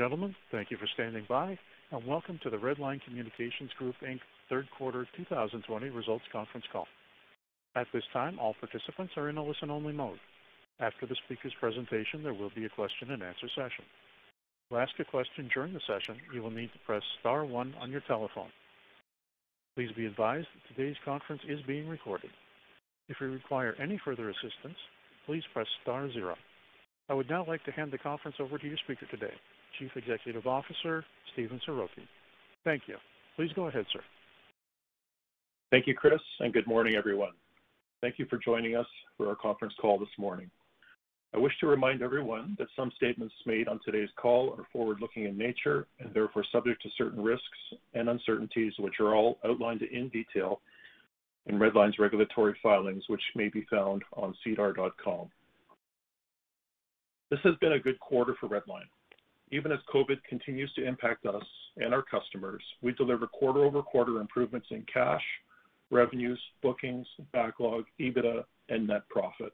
Gentlemen, thank you for standing by, and welcome to the Redline Communications Group Inc. third quarter 2020 results conference call. At this time, all participants are in a listen-only mode. After the speaker's presentation, there will be a question and answer session. To ask a question during the session, you will need to press star one on your telephone. Please be advised that today's conference is being recorded. If you require any further assistance, please press star zero. I would now like to hand the conference over to your speaker today, Chief Executive Officer, Stephen Serafin. Thank you. Please go ahead, sir. Thank you, Chris, and good morning, everyone. Thank you for joining us for our conference call this morning. I wish to remind everyone that some statements made on today's call are forward-looking in nature and therefore subject to certain risks and uncertainties, which are all outlined in detail in Redline's regulatory filings, which may be found on sedar.com. This has been a good quarter for Redline. Even as COVID continues to impact us and our customers, we deliver quarter-over-quarter improvements in cash, revenues, bookings, backlog, EBITDA, and net profit.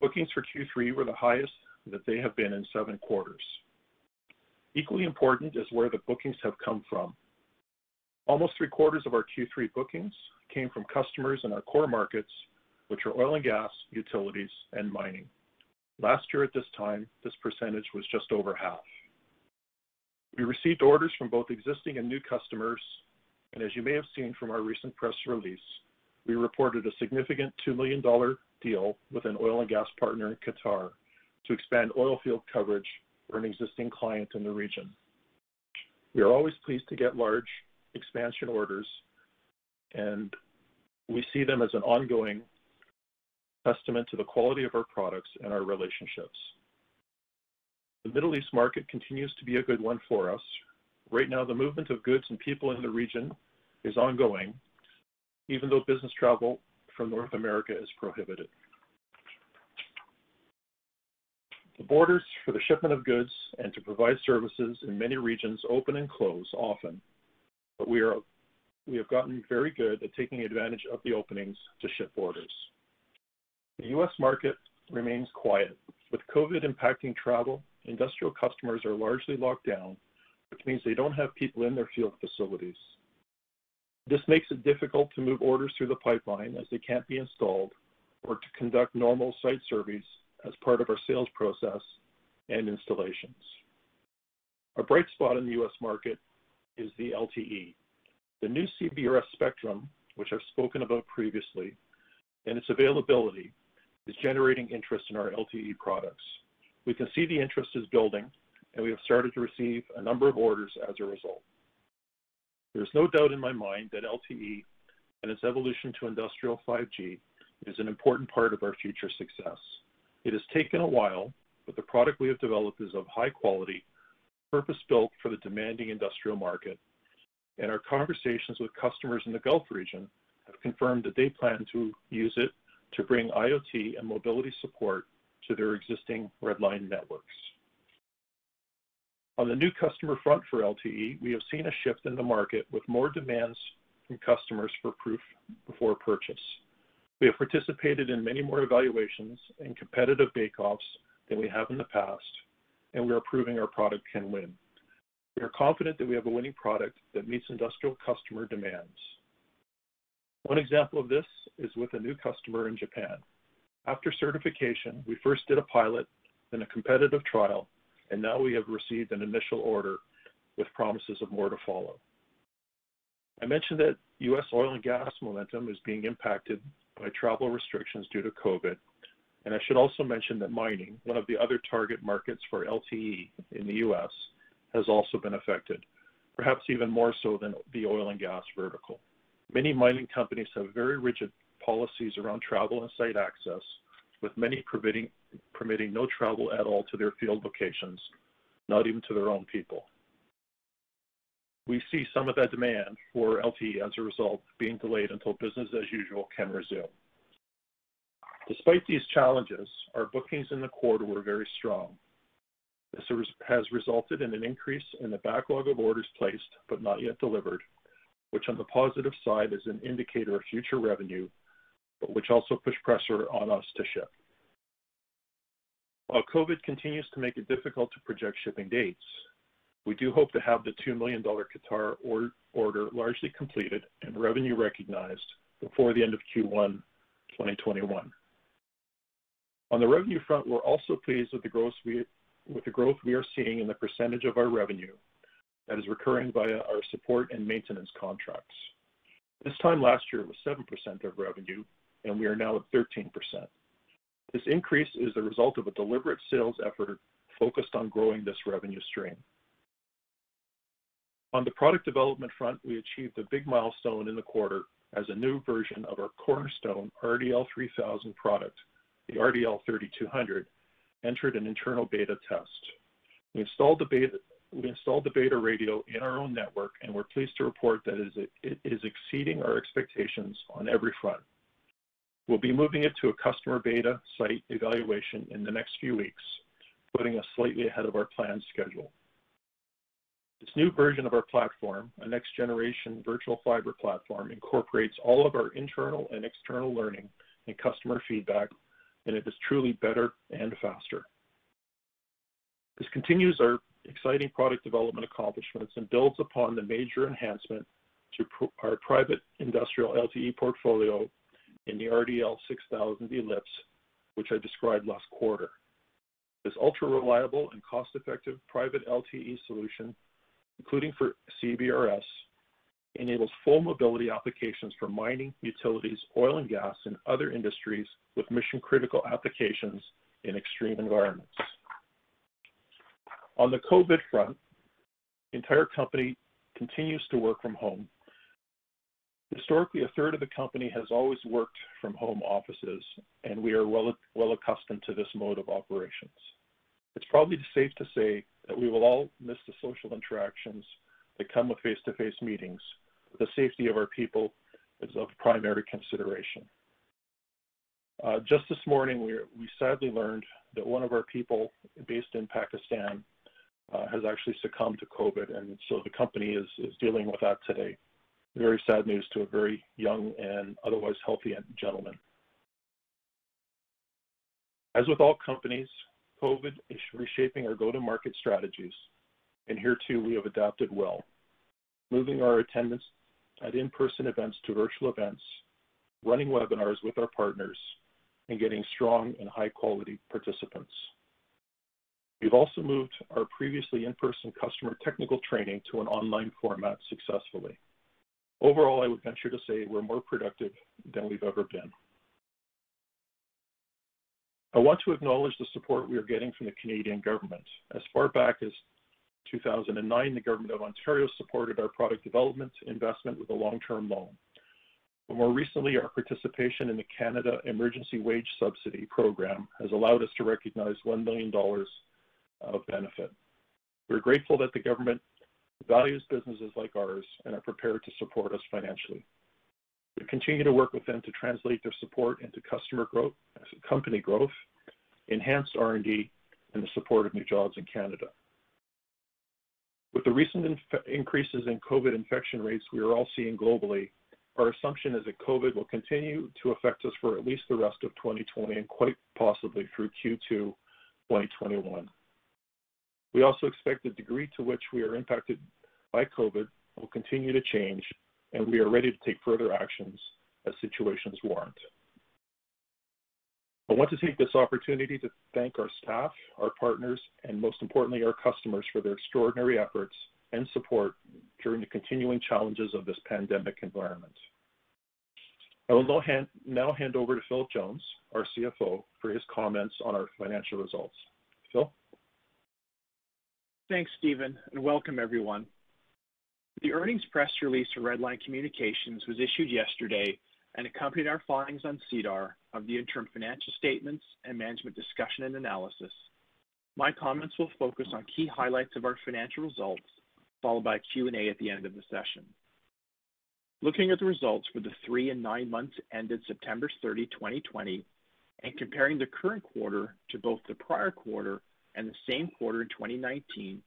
Bookings for Q3 were the highest that they have been in seven quarters. Equally important is where the bookings have come from. Almost three-quarters of our Q3 bookings came from customers in our core markets, which are oil and gas, utilities, and mining. Last year at this time, this percentage was just over half. We received orders from both existing and new customers, and as you may have seen from our recent press release, we reported a significant 2 million dollar deal with an oil and gas partner in Qatar to expand oil field coverage for an existing client in the region. We are always pleased to get large expansion orders, and we see them as an ongoing testament to the quality of our products and our relationships. The Middle East market continues to be a good one for us. Right now, the movement of goods and people in the region is ongoing, even though business travel from North America is prohibited. The borders for the shipment of goods and to provide services in many regions open and close often, but we have gotten very good at taking advantage of the openings to ship orders. The U.S. market remains quiet. With COVID impacting travel, industrial customers are largely locked down, which means they don't have people in their field facilities. This makes it difficult to move orders through the pipeline as they can't be installed or to conduct normal site surveys as part of our sales process and installations. A bright spot in the U.S. market is the LTE. The new CBRS spectrum, which I've spoken about previously, and its availability, is generating interest in our LTE products. We can see the interest is building, and we have started to receive a number of orders as a result. There's no doubt in my mind that LTE and its evolution to industrial 5G is an important part of our future success. It has taken a while, but the product we have developed is of high quality, purpose-built for the demanding industrial market, and our conversations with customers in the Gulf region have confirmed that they plan to use it to bring IoT and mobility support to their existing Redline networks. On the new customer front for LTE, we have seen a shift in the market with more demands from customers for proof before purchase. We have participated in many more evaluations and competitive bake-offs than we have in the past, and we are proving our product can win. We are confident that we have a winning product that meets industrial customer demands. One example of this is with a new customer in Japan. After certification, we first did a pilot, then a competitive trial, and now we have received an initial order with promises of more to follow. I mentioned that U.S. oil and gas momentum is being impacted by travel restrictions due to COVID, and I should also mention that mining, one of the other target markets for LTE in the U.S., has also been affected, perhaps even more so than the oil and gas vertical. Many mining companies have very rigid policies around travel and site access, with many permitting no travel at all to their field locations, not even to their own people. we see some of that demand for LTE as a result being delayed until business as usual can resume. Despite these challenges, our bookings in the quarter were very strong. This has resulted in an increase in the backlog of orders placed but not yet delivered, which on the positive side is an indicator of future revenue, but which also puts pressure on us to ship. While COVID continues to make it difficult to project shipping dates, we do hope to have the $2 million Qatar order largely completed and revenue recognized before the end of Q1 2021. On the revenue front, we're also pleased with the growth we are seeing in the percentage of our revenue that is recurring via our support and maintenance contracts. This time last year, it was 7% of revenue, and we are now at 13%. This increase is the result of a deliberate sales effort focused on growing this revenue stream. On the product development front, we achieved a big milestone in the quarter as a new version of our cornerstone RDL3000 product, the RDL3200, entered an internal beta test. We installed the beta radio in our own network, and we're pleased to report that it is exceeding our expectations on every front. We'll be moving it to a customer beta site evaluation in the next few weeks, putting us slightly ahead of our planned schedule. This new version of our platform, a next-generation virtual fiber platform, incorporates all of our internal and external learning and customer feedback, and it is truly better and faster. This continues our exciting product development accomplishments and builds upon the major enhancement to our private industrial LTE portfolio in the RDL6000 Ellipse, which I described last quarter. This ultra-reliable and cost-effective private LTE solution, including for CBRS, enables full mobility applications for mining, utilities, oil and gas, and other industries with mission-critical applications in extreme environments. On the COVID front, the entire company continues to work from home. Historically, a third of the company has always worked from home offices, and we are well accustomed to this mode of operations. It's probably safe to say that we will all miss the social interactions that come with face-to-face meetings. The safety of our people is of primary consideration. Uh, just this morning, we sadly learned that one of our people based in Pakistan Uh, has actually succumbed to COVID, and so the company is dealing with that today. Very sad news to a very young and otherwise healthy gentleman. As with all companies, COVID is reshaping our go-to-market strategies, and here too, we have adapted well, moving our attendance at in-person events to virtual events, running webinars with our partners, and getting strong and high-quality participants. We've also moved our previously in-person customer technical training to an online format successfully. Overall, I would venture to say we're more productive than we've ever been. I want to acknowledge the support we are getting from the Canadian government. As far back as 2009, the government of Ontario supported our product development investment with a long-term loan. More recently, our participation in the Canada Emergency Wage Subsidy program has allowed us to recognize 1 million dollars of benefit. We're grateful that the government values businesses like ours and are prepared to support us financially. We continue to work with them to translate their support into customer growth, company growth, enhanced R&D, and the support of new jobs in Canada. With the recent increases in COVID infection rates we are all seeing globally, our assumption is that COVID will continue to affect us for at least the rest of 2020 and quite possibly through Q2 2021. We also expect the degree to which we are impacted by COVID will continue to change, and we are ready to take further actions as situations warrant. I want to take this opportunity to thank our staff, our partners, and most importantly, our customers for their extraordinary efforts and support during the continuing challenges of this pandemic environment. I will now hand over to Phil Jones, our CFO, for his comments on our financial results. Phil? Thanks, Stephen, and welcome everyone. The earnings press release for Redline Communications was issued yesterday and accompanied our filings on SEDAR of the interim financial statements and management discussion and analysis. My comments will focus on key highlights of our financial results followed by a Q&A at the end of the session. Looking at the results for the three and nine months ended September 30, 2020, and comparing the current quarter to both the prior quarter and the same quarter in 2019,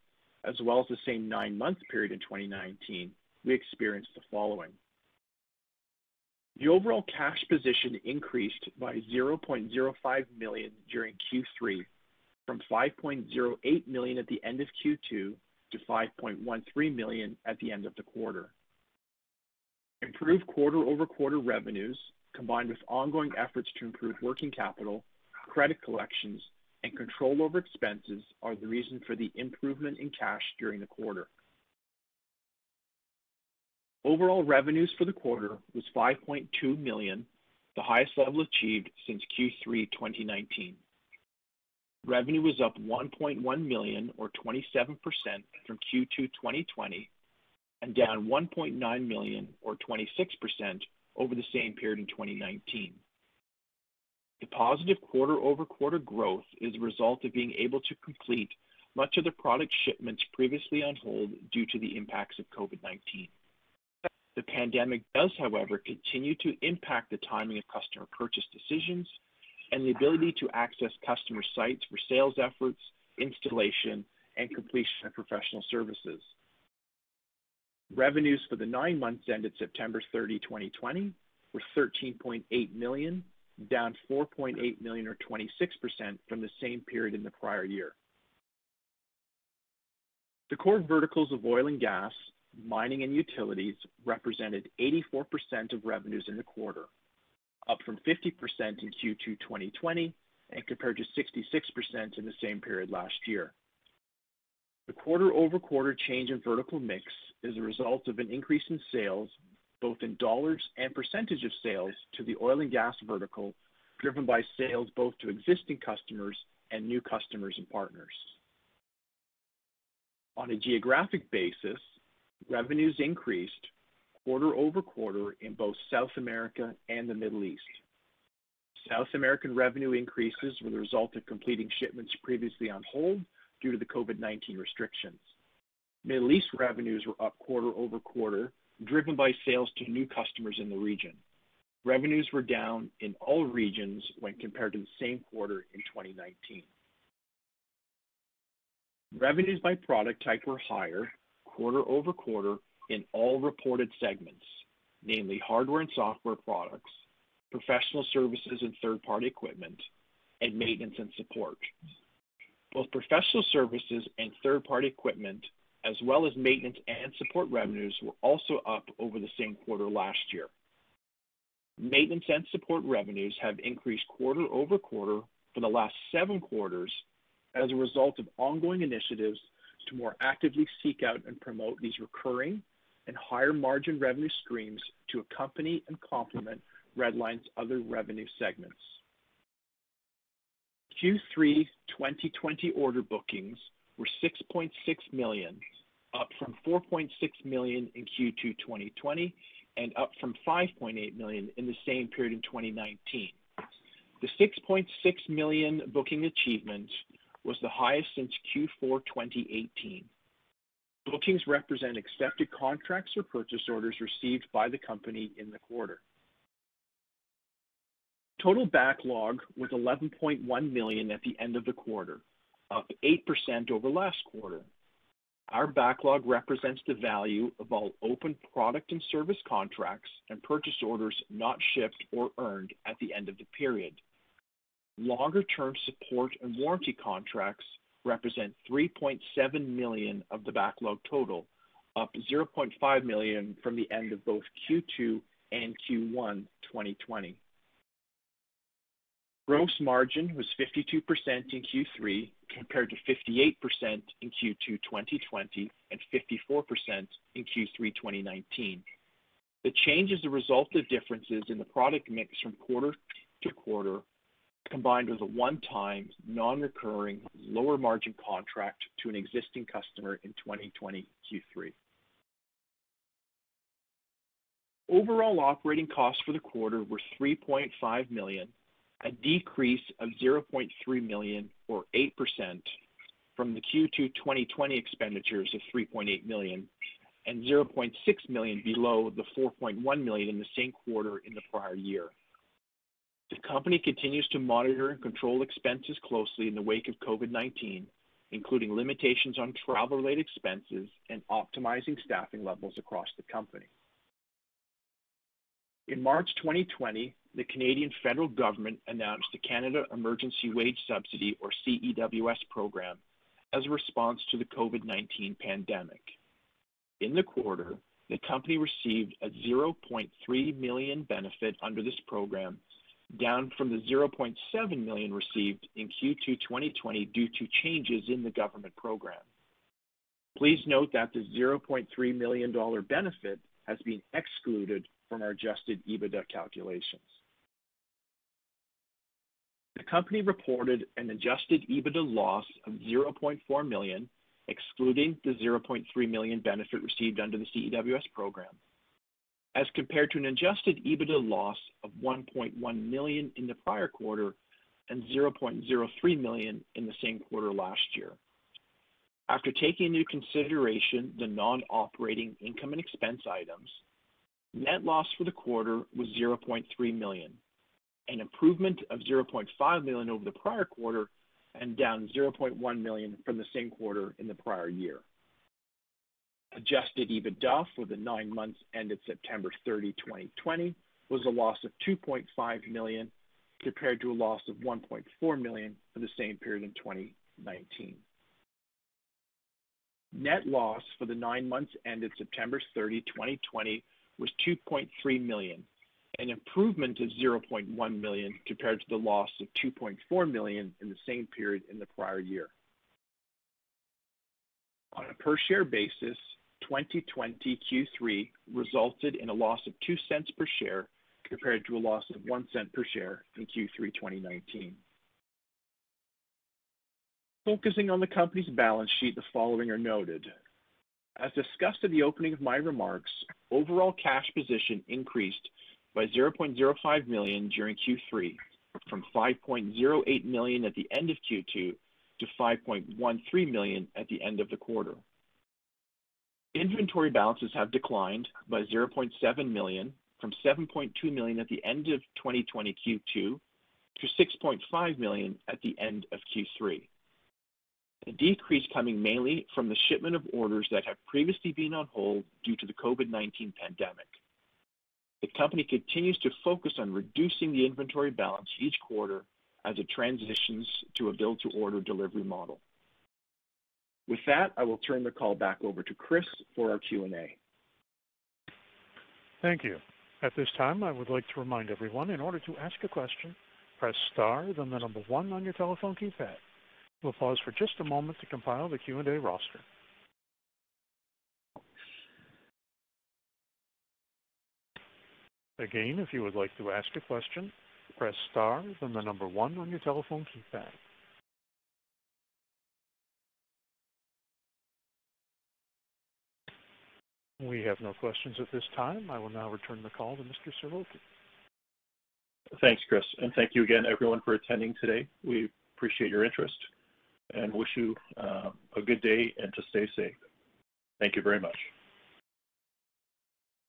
as well as the same nine-month period in 2019, we experienced the following. The overall cash position increased by 0.05 million during Q3 from 5.08 million at the end of Q2 to 5.13 million at the end of the quarter. Improved quarter-over-quarter revenues, combined with ongoing efforts to improve working capital, credit collections, and control over expenses, are the reason for the improvement in cash during the quarter. Overall revenues for the quarter was 5.2 million, the highest level achieved since Q3 2019. Revenue was up 1.1 million or 27% from Q2 2020 and down 1.9 million or 26% over the same period in 2019. The positive quarter-over-quarter growth is a result of being able to complete much of the product shipments previously on hold due to the impacts of COVID-19. The pandemic does, however, continue to impact the timing of customer purchase decisions and the ability to access customer sites for sales efforts, installation, and completion of professional services. Revenues for the nine months ended September 30, 2020, were 13.8 million, down 4.8 million or 26% from the same period in the prior year. The core verticals of oil and gas, mining, and utilities represented 84% of revenues in the quarter, up from 50% in Q2 2020 and compared to 66% in the same period last year. The quarter-over-quarter change in vertical mix is a result of an increase in sales, both in dollars and percentage of sales to the oil and gas vertical, driven by sales both to existing customers and new customers and partners. On a geographic basis, revenues increased quarter-over-quarter in both South America and the Middle East. South American revenue increases were the result of completing shipments previously on hold due to the COVID-19 restrictions. Middle East revenues were up quarter-over-quarter, driven by sales to new customers in the region. Revenues were down in all regions when compared to the same quarter in 2019. Revenues by product type were higher quarter-over-quarter in all reported segments, namely hardware and software products, professional services and third-party equipment, and maintenance and support. Both professional services and third-party equipment, as well as maintenance and support revenues, were also up over the same quarter last year. Maintenance and support revenues have increased quarter-over-quarter for the last seven quarters as a result of ongoing initiatives to more actively seek out and promote these recurring and higher margin revenue streams to accompany and complement Redline's other revenue segments. Q3 2020 order bookings were 6.6 million, up from 4.6 million in Q2 2020 and up from 5.8 million in the same period in 2019. The 6.6 million booking achievement was the highest since Q4 2018. Bookings represent accepted contracts or purchase orders received by the company in the quarter. Total backlog was 11.1 million at the end of the quarter, up 8% over last quarter. Our backlog represents the value of all open product and service contracts and purchase orders not shipped or earned at the end of the period. Longer-term support and warranty contracts represent 3.7 million of the backlog total, up 0.5 million from the end of both Q2 and Q1 2020. Gross margin was 52% in Q3 compared to 58% in Q2 2020 and 54% in Q3 2019. The change is a result of differences in the product mix from quarter to quarter, combined with a one-time, non-recurring, lower margin contract to an existing customer in 2020 Q3. Overall operating costs for the quarter were 3.5 million, a decrease of 0.3 million or 8% from the Q2 2020 expenditures of 3.8 million and 0.6 million below the 4.1 million in the same quarter in the prior year. The company continues to monitor and control expenses closely in the wake of COVID-19, including limitations on travel-related expenses and optimizing staffing levels across the company. In March 2020, the Canadian federal government announced the Canada Emergency Wage Subsidy, or CEWS program, as a response to the COVID-19 pandemic. In the quarter, the company received a 0.3 million benefit under this program, down from the 0.7 million received in Q2 2020 due to changes in the government program. Please note that the 0.3 million dollar benefit has been excluded from our adjusted EBITDA calculations. The company reported an adjusted EBITDA loss of 0.4 million, excluding the 0.3 million benefit received under the CEWS program, as compared to an adjusted EBITDA loss of 1.1 million in the prior quarter and 0.03 million in the same quarter last year. After taking into consideration the non-operating income and expense items, net loss for the quarter was 0.3 million, an improvement of 0.5 million over the prior quarter and down 0.1 million from the same quarter in the prior year. Adjusted EBITDA for the nine months ended September 30, 2020, was a loss of 2.5 million, compared to a loss of 1.4 million for the same period in 2019. Net loss for the nine months ended September 30, 2020, was 2.3 million, an improvement of 0.1 million compared to the loss of 2.4 million in the same period in the prior year. On a per-share basis, 2020 Q3 resulted in a loss of $0.02 per share compared to a loss of $0.01 per share in Q3 2019. Focusing on the company's balance sheet, the following are noted. As discussed at the opening of my remarks, overall cash position increased by 0.05 million during Q3, from 5.08 million at the end of Q2 to 5.13 million at the end of the quarter. Inventory balances have declined by 0.7 million from 7.2 million at the end of 2020 Q2 to 6.5 million at the end of Q3. The decrease coming mainly from the shipment of orders that have previously been on hold due to the COVID-19 pandemic. The company continues to focus on reducing the inventory balance each quarter as it transitions to a build-to-order delivery model. With that, I will turn the call back over to Chris for our Q&A. Thank you. At this time, I would like to remind everyone, in order to ask a question, press star, then the number one on your telephone keypad. We'll pause for just a moment to compile the Q&A roster. Again, if you would like to ask a question, press star, then the number one on your telephone keypad. We have no questions at this time. I will now return the call to Mr. Cirolki. Thanks, Chris, and thank you again, everyone, for attending today. We appreciate your interest and wish you uh, a good day and to stay safe. Thank you very much.